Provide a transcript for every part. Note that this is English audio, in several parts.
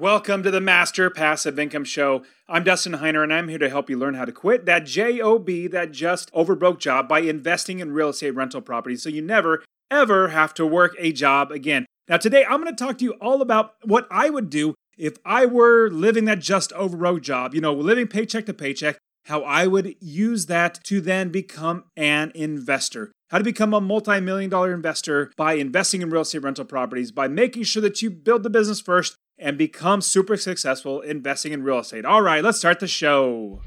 Welcome to the Master Passive Income Show. I'm Dustin Heiner, and I'm here to help you learn how to quit that JOB, that just overbroke job, by investing in real estate rental properties so you never, ever have to work a job again. Now, today I'm going to talk to you all about what I would do if I were living that just overbroke job, you know, living paycheck to paycheck, how I would use that to then become an investor. How to become a multi million dollar investor by investing in real estate rental properties, by making sure that you build the business first and become super successful investing in real estate. All right, let's start the show.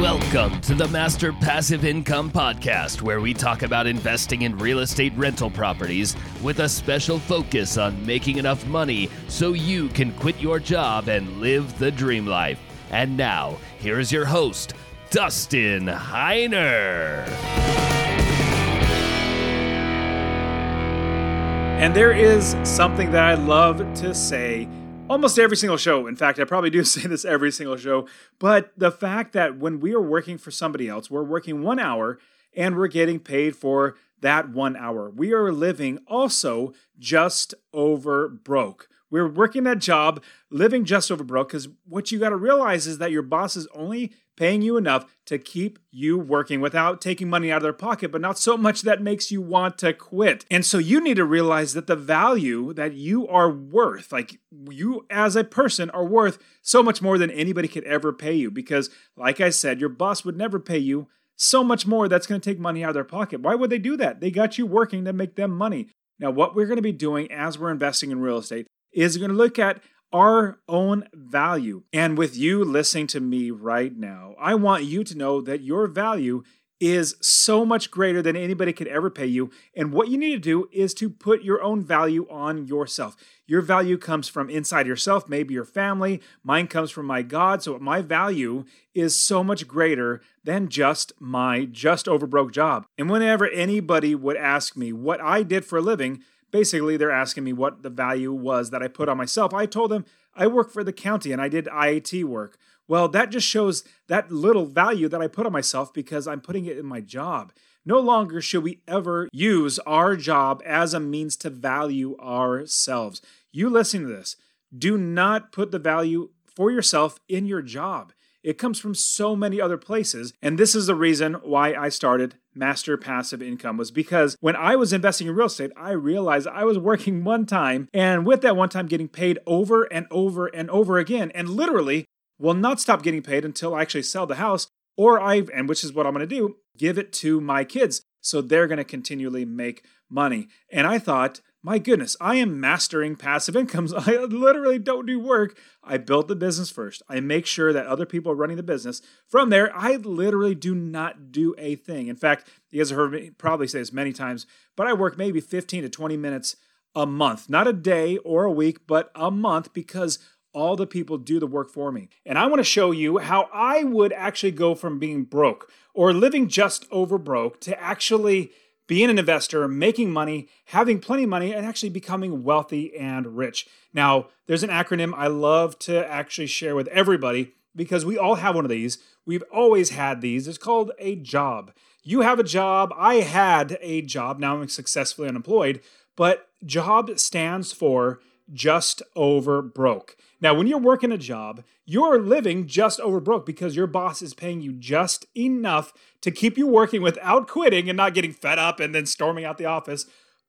Welcome to the Master Passive Income Podcast, where we talk about investing in real estate rental properties with a special focus on making enough money so you can quit your job and live the dream life. And now, here is your host, Dustin Heiner. And there is something that I love to say almost every single show. In fact, I probably do say this every single show. But the fact that when we are working for somebody else, we're working one hour and we're getting paid for that one hour. We are living also just over broke. We're working that job, living just over broke, because what you got to realize is that your boss is only paying you enough to keep you working without taking money out of their pocket, but not so much that makes you want to quit. And so you need to realize that the value that you are worth, like you as a person are worth so much more than anybody could ever pay you. Because, like I said, your boss would never pay you so much more that's going to take money out of their pocket. Why would they do that? They got you working to make them money. Now, what we're going to be doing as we're investing in real estate is going to look at our own value. And with you listening to me right now, I want you to know that your value is so much greater than anybody could ever pay you. And what you need to do is to put your own value on yourself. Your value comes from inside yourself, maybe your family. Mine comes from my God. So my value is so much greater than just my just over broke job. And whenever anybody would ask me what I did for a living, basically they're asking me what the value was that I put on myself. I told them I work for the county and I did IAT work. Well, that just shows that little value that I put on myself because I'm putting it in my job. No longer should we ever use our job as a means to value ourselves. You listening to this, do not put the value for yourself in your job. It comes from so many other places. And this is the reason why I started Master Passive Income was because when I was investing in real estate, I realized I was working one time and with that one time getting paid over and over and over again and literally will not stop getting paid until I actually sell the house or I and which is what I'm going to do, give it to my kids so they're going to continually make money. And I thought my goodness, I am mastering passive incomes. I literally don't do work. I build the business first. I make sure that other people are running the business. From there, I literally do not do a thing. In fact, you guys have heard me probably say this many times, but I work maybe 15 to 20 minutes a month, not a day or a week, but a month because all the people do the work for me. And I want to show you how I would actually go from being broke or living just over broke to actually being an investor, making money, having plenty of money, and actually becoming wealthy and rich. Now, there's an acronym I love to actually share with everybody because we all have one of these. We've always had these. It's called a job. You have a job. I had a job. Now I'm successfully unemployed, but job stands for just over broke. Now, when you're working a job, you're living just over broke because your boss is paying you just enough to keep you working without quitting and not getting fed up and then storming out the office,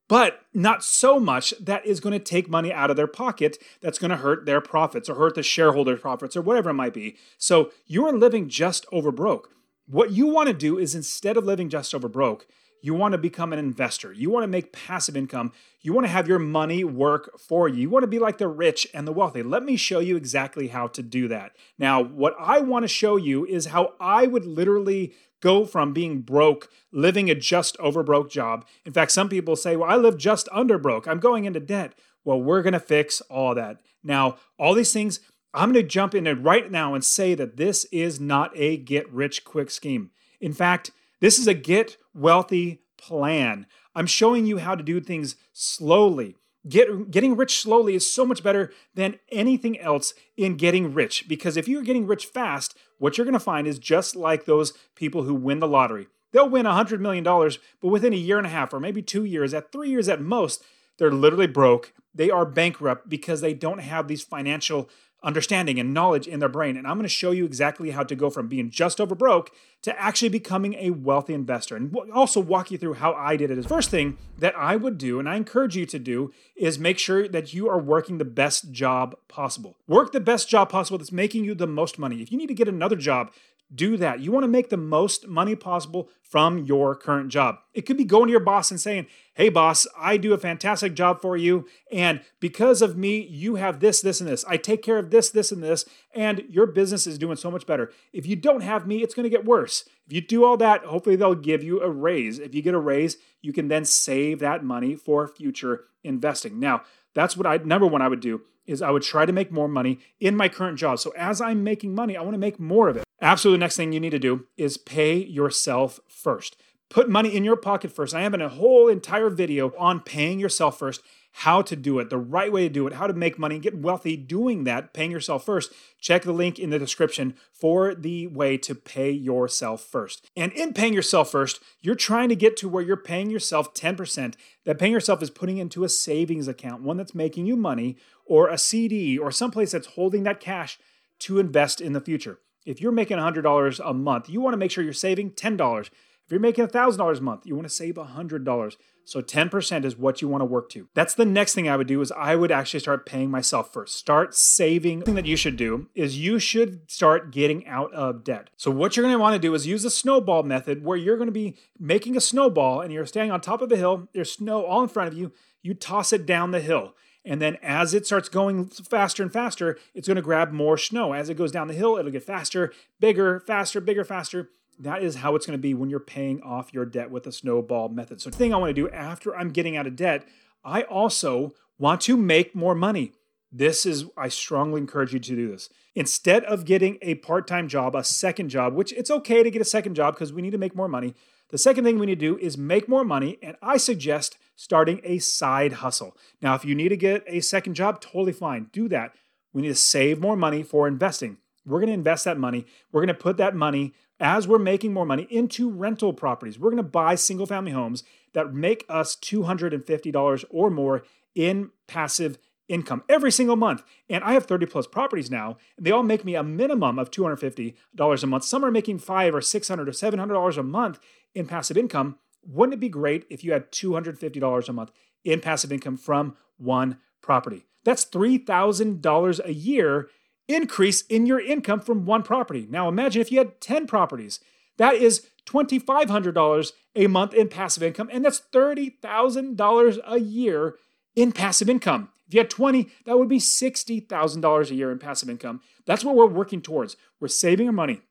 but not so much that is going to take money out of their pocket that's going to hurt their profits or hurt the shareholders' profits or whatever it might be. So you're living just over broke. What you want to do is instead of living just over broke, you want to become an investor. You want to make passive income. You want to have your money work for you. You want to be like the rich and the wealthy. Let me show you exactly how to do that. Now, what I want to show you is how I would literally go from being broke, living a just over broke job. In fact, some people say, well, I live just under broke. I'm going into debt. Well, we're going to fix all that. Now, all these things, I'm going to jump in it right now and say that this is not a get rich quick scheme. In fact, this is a get wealthy plan. I'm showing you how to do things slowly. Get, getting rich slowly is so much better than anything else in getting rich because if you're getting rich fast, what you're going to find is just like those people who win the lottery. they'll win $100 million, but within a year and a half, or maybe two years, at three years at most, they're literally broke. They are bankrupt because they don't have these financial understanding and knowledge in their brain. And I'm going to show you exactly how to go from being just over broke to actually becoming a wealthy investor and also walk you through how I did it. The First thing that I would do, and I encourage you to do, is make sure that you are working the best job possible. Work the best job possible that's making you the most money. If you need to get another job, do that. You want to make the most money possible from your current job. It could be going to your boss and saying, Hey, boss, I do a fantastic job for you. And because of me, you have this, this, and this. I take care of this, this, and this. And your business is doing so much better. If you don't have me, it's going to get worse. If you do all that, hopefully they'll give you a raise. If you get a raise, you can then save that money for future investing. Now, that's what I, number one, I would do is I would try to make more money in my current job. So as I'm making money, I want to make more of it. Absolutely, the next thing you need to do is pay yourself first. Put money in your pocket first. I have a whole entire video on paying yourself first, how to do it, the right way to do it, how to make money and get wealthy doing that, paying yourself first. Check the link in the description for the way to pay yourself first. And in paying yourself first, you're trying to get to where you're paying yourself 10%. That paying yourself is putting into a savings account, one that's making you money, or a CD, or someplace that's holding that cash to invest in the future. If you're making $100 a month, you want to make sure you're saving $10. If you're making $1,000 a month, you want to save $100. So 10% is what you want to work to. That's the next thing I would do is I would actually start paying myself first. Start saving. The thing that you should do is you should start getting out of debt. So what you're going to want to do is use the snowball method where you're going to be making a snowball and you're standing on top of a hill, there's snow all in front of you, you toss it down the hill. And then as it starts going faster and faster, it's going to grab more snow. As it goes down the hill, it'll get faster, bigger, faster, bigger, faster. That is how it's going to be when you're paying off your debt with the snowball method. So, the thing I want to do after I'm getting out of debt, I also want to make more money. This is, I strongly encourage you to do this. Instead of getting a part time job, a second job, which it's okay to get a second job because we need to make more money, the second thing we need to do is make more money, and I suggest starting a side hustle. Now, if you need to get a second job, totally fine. Do that. We need to save more money for investing. We're going to invest that money. We're going to put that money as we're making more money into rental properties. We're going to buy single family homes that make us $250 or more in passive income every single month. And I have 30 plus properties now, and they all make me a minimum of $250 a month. Some are making five or $600 or $700 a month in passive income. Wouldn't it be great if you had $250 a month in passive income from one property? That's $3,000 a year increase in your income from one property. Now imagine if you had 10 properties. That is $2,500 a month in passive income, and that's $30,000 a year in passive income. If you had 20, that would be $60,000 a year in passive income. That's what we're working towards. We're saving our money,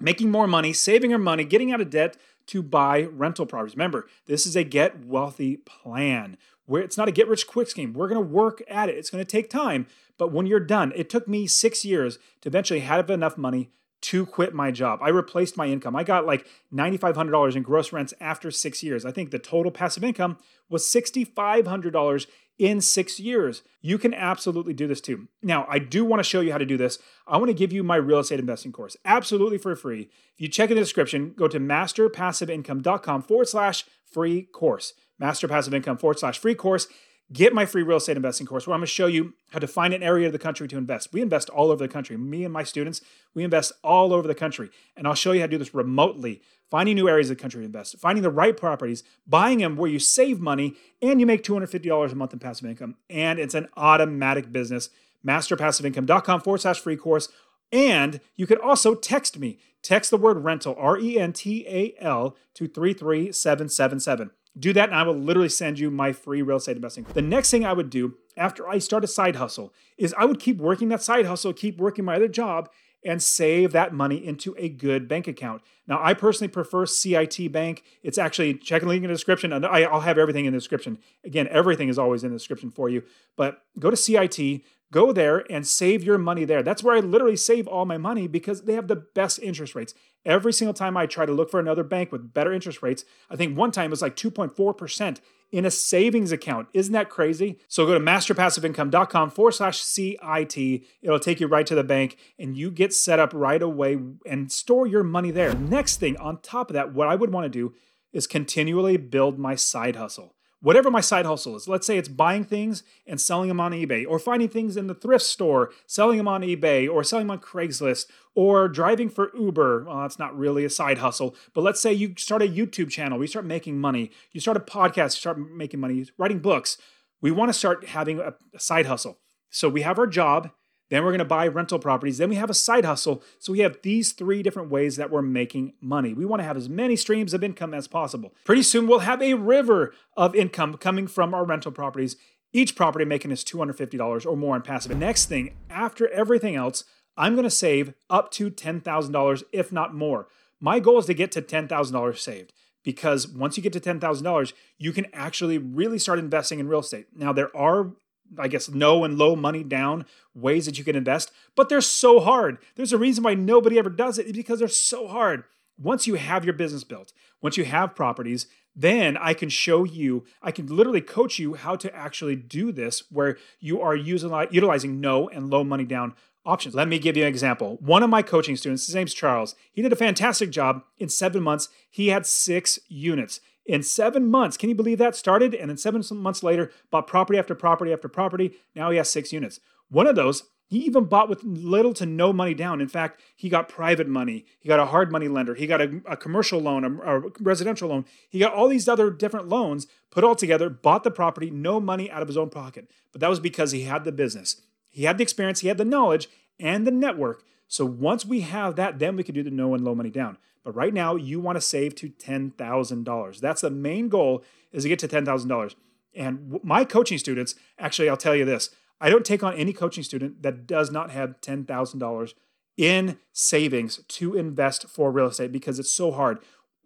making more money, saving our money, getting out of debt to buy rental properties. Remember, this is a get wealthy plan. Where it's not a get rich quick scheme. We're going to work at it. It's going to take time, but when you're done, it took me 6 years to eventually have enough money to quit my job. I replaced my income. I got like $9500 in gross rents after 6 years. I think the total passive income was $6500 in six years. You can absolutely do this too. Now, I do want to show you how to do this. I want to give you my real estate investing course absolutely for free. If you check in the description, go to masterpassiveincome.com forward slash free course. Masterpassiveincome forward slash free course. Get my free real estate investing course where I'm going to show you how to find an area of the country to invest. We invest all over the country. Me and my students, we invest all over the country. And I'll show you how to do this remotely, finding new areas of the country to invest, finding the right properties, buying them where you save money and you make $250 a month in passive income. And it's an automatic business. Masterpassiveincome.com forward slash free course. And you can also text me. Text the word rental, R E N T A L, to 33777. Do that, and I will literally send you my free real estate investing. The next thing I would do after I start a side hustle is I would keep working that side hustle, keep working my other job, and save that money into a good bank account. Now, I personally prefer CIT Bank. It's actually, check the link in the description. I'll have everything in the description. Again, everything is always in the description for you. But go to CIT, Go there and save your money there. That's where I literally save all my money because they have the best interest rates. Every single time I try to look for another bank with better interest rates, I think one time it was like 2.4% in a savings account. Isn't that crazy? So go to masterpassiveincome.com forward slash CIT. It'll take you right to the bank and you get set up right away and store your money there. Next thing on top of that, what I would want to do is continually build my side hustle whatever my side hustle is. Let's say it's buying things and selling them on eBay, or finding things in the thrift store, selling them on eBay, or selling them on Craigslist, or driving for Uber. Well, that's not really a side hustle, but let's say you start a YouTube channel, you start making money, you start a podcast, you start making money, writing books. We want to start having a side hustle. So we have our job then we're going to buy rental properties. Then we have a side hustle. So we have these three different ways that we're making money. We want to have as many streams of income as possible. Pretty soon we'll have a river of income coming from our rental properties. Each property making us $250 or more in passive. The next thing, after everything else, I'm going to save up to $10,000, if not more. My goal is to get to $10,000 saved because once you get to $10,000, you can actually really start investing in real estate. Now, there are I guess, no and low money down ways that you can invest, but they're so hard. There's a reason why nobody ever does it because they're so hard. Once you have your business built, once you have properties, then I can show you, I can literally coach you how to actually do this where you are using, utilizing no and low money down options. Let me give you an example. One of my coaching students, his name's Charles, he did a fantastic job. In seven months, he had six units in seven months. Can you believe that? Started and then seven months later, bought property after property after property. Now he has six units. One of those, he even bought with little to no money down. In fact, he got private money. He got a hard money lender. He got a, a commercial loan, a, a residential loan. He got all these other different loans put all together, bought the property, no money out of his own pocket. But that was because he had the business. He had the experience, he had the knowledge and the network. So once we have that, then we can do the no and low money down. But right now, you want to save to $10,000. That's the main goal is to get to $10,000. And my coaching students, actually, I'll tell you this. I don't take on any coaching student that does not have $10,000 in savings to invest for real estate because it's so hard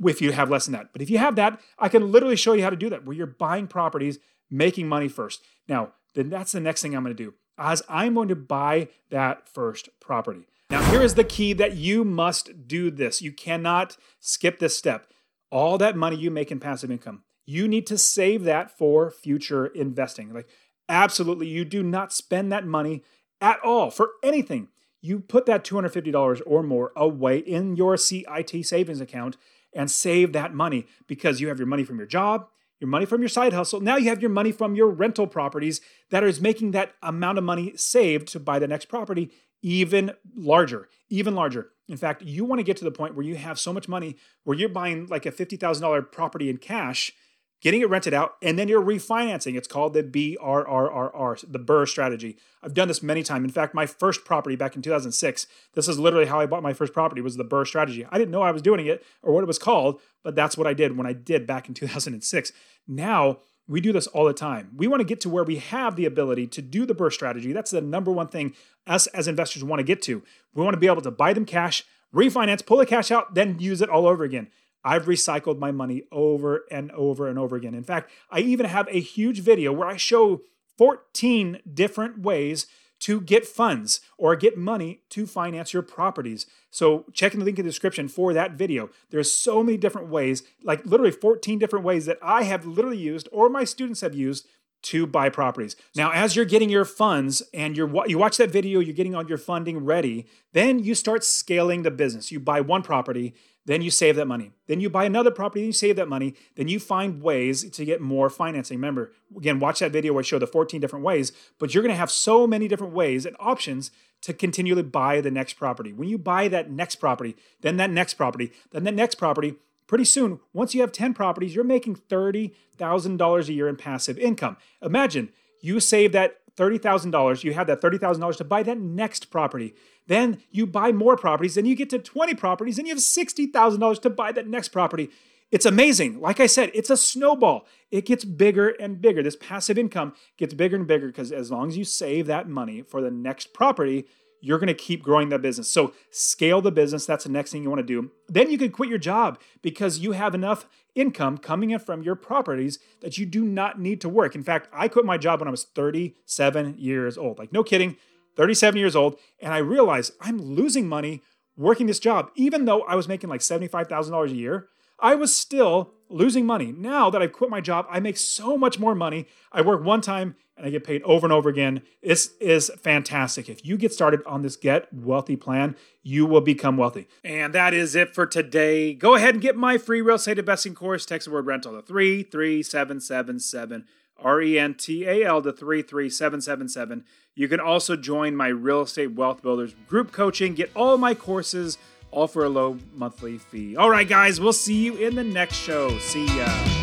if you have less than that. But if you have that, I can literally show you how to do that where you're buying properties, making money first. Now, then that's the next thing I'm going to do. As I'm going to buy that first property. Now, here is the key that you must do this. You cannot skip this step. All that money you make in passive income, you need to save that for future investing. Like, absolutely, you do not spend that money at all for anything. You put that $250 or more away in your CIT savings account and save that money because you have your money from your job, your money from your side hustle. Now you have your money from your rental properties that is making that amount of money saved to buy the next property even larger, even larger. In fact, you want to get to the point where you have so much money where you're buying like a $50,000 property in cash, getting it rented out, and then you're refinancing. It's called the BRRRR, the Burr strategy. I've done this many times. In fact, my first property back in 2006, this is literally how I bought my first property was the Burr strategy. I didn't know I was doing it or what it was called, but that's what I did when I did back in 2006. Now, we do this all the time. We want to get to where we have the ability to do the burst strategy. That's the number one thing us as investors want to get to. We want to be able to buy them cash, refinance, pull the cash out, then use it all over again. I've recycled my money over and over and over again. In fact, I even have a huge video where I show 14 different ways to get funds or get money to finance your properties. So check in the link in the description for that video. There's so many different ways, like literally 14 different ways that I have literally used or my students have used to buy properties. Now, as you're getting your funds and you're you watch that video, you're getting all your funding ready, then you start scaling the business. You buy one property, then you save that money. Then you buy another property, then you save that money. Then you find ways to get more financing. Remember, again, watch that video where I show the 14 different ways, but you're going to have so many different ways and options to continually buy the next property. When you buy that next property, then that next property, then that next property, pretty soon, once you have 10 properties, you're making $30,000 a year in passive income. Imagine you save that $30,000, you have that $30,000 to buy that next property. Then you buy more properties, then you get to 20 properties, and you have $60,000 to buy that next property. It's amazing. Like I said, it's a snowball. It gets bigger and bigger. This passive income gets bigger and bigger because as long as you save that money for the next property, you're going to keep growing that business. So scale the business. That's the next thing you want to do. Then you can quit your job because you have enough income coming in from your properties that you do not need to work. In fact, I quit my job when I was 37 years old. Like, no kidding, 37 years old. And I realized I'm losing money working this job. Even though I was making like $75,000 a year, I was still losing money. Now that I've quit my job, I make so much more money. I work one time and I get paid over and over again. This is fantastic. If you get started on this Get Wealthy plan, you will become wealthy. And that is it for today. Go ahead and get my free real estate investing course. Text the word rental to 33777. R E N T A L to 33777. You can also join my Real Estate Wealth Builders group coaching, get all my courses, all for a low monthly fee. All right, guys, we'll see you in the next show. See ya.